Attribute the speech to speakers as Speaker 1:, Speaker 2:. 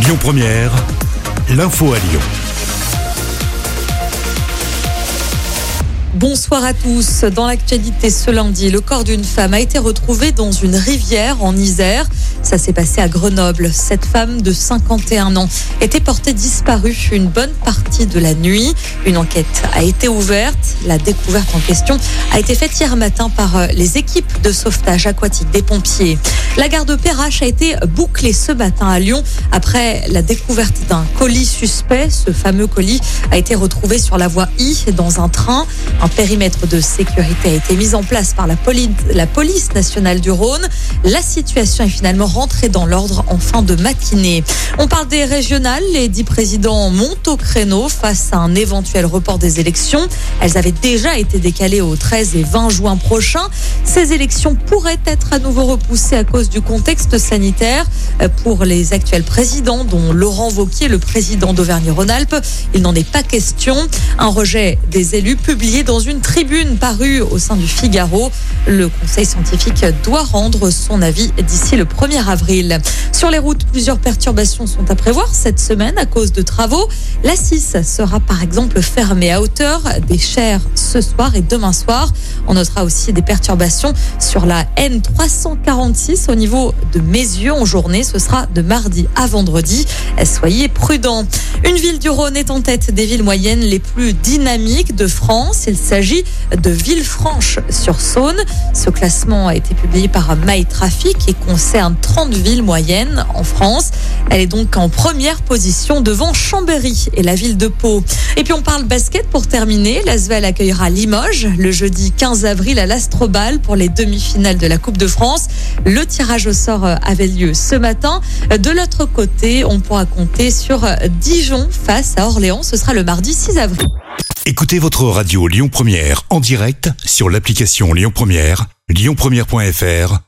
Speaker 1: Lyon Première, l'info à Lyon.
Speaker 2: Bonsoir à tous. Dans l'actualité ce lundi, le corps d'une femme a été retrouvé dans une rivière en Isère. Ça s'est passé à Grenoble. Cette femme de 51 ans était portée disparue une bonne partie de la nuit. Une enquête a été ouverte. La découverte en question a été faite hier matin par euh, les équipes de sauvetage aquatique des pompiers. La gare de Perrache a été bouclée ce matin à Lyon après la découverte d'un colis suspect. Ce fameux colis a été retrouvé sur la voie I dans un train. Un périmètre de sécurité a été mis en place par la police, nationale du Rhône. La situation est finalement rentrée dans l'ordre en fin de matinée. On parle des régionales. Les dix présidents montent au créneau face à un éventuel report des élections. Elles avaient déjà été décalées au 13 et 20 juin prochain. Ces élections pourraient être à nouveau repoussées à cause du contexte sanitaire pour les actuels présidents, dont Laurent Vauquier, le président d'Auvergne-Rhône-Alpes. Il n'en est pas question. Un rejet des élus publié dans une tribune parue au sein du Figaro. Le conseil scientifique doit rendre son avis d'ici le 1er Sur les routes, plusieurs perturbations sont à prévoir cette semaine à cause de travaux. La 6 sera par exemple fermée à hauteur des Chers ce soir et demain soir. On notera aussi des perturbations sur la N346 au niveau de Mézieux en journée. Ce sera de mardi à vendredi. Soyez prudents. Une ville du Rhône est en tête des villes moyennes les plus dynamiques de France. Il s'agit de Villefranche-sur-Saône. Ce classement a été publié par MyTraffic et concerne 30 villes moyennes en France. Elle est donc en première position devant Chambéry et la ville de Pau. Et puis on parle basket pour terminer. L'Asvel accueillera Limoges le jeudi 15 avril à l'Astrobal pour les demi-finales de la Coupe de France. Le tirage au sort avait lieu ce matin. De l'autre côté, on pourra compter sur Dijon face à Orléans. Ce sera le mardi 6 avril.
Speaker 1: Écoutez votre radio Lyon Première en direct sur l'application Lyon Première, lyonpremière.fr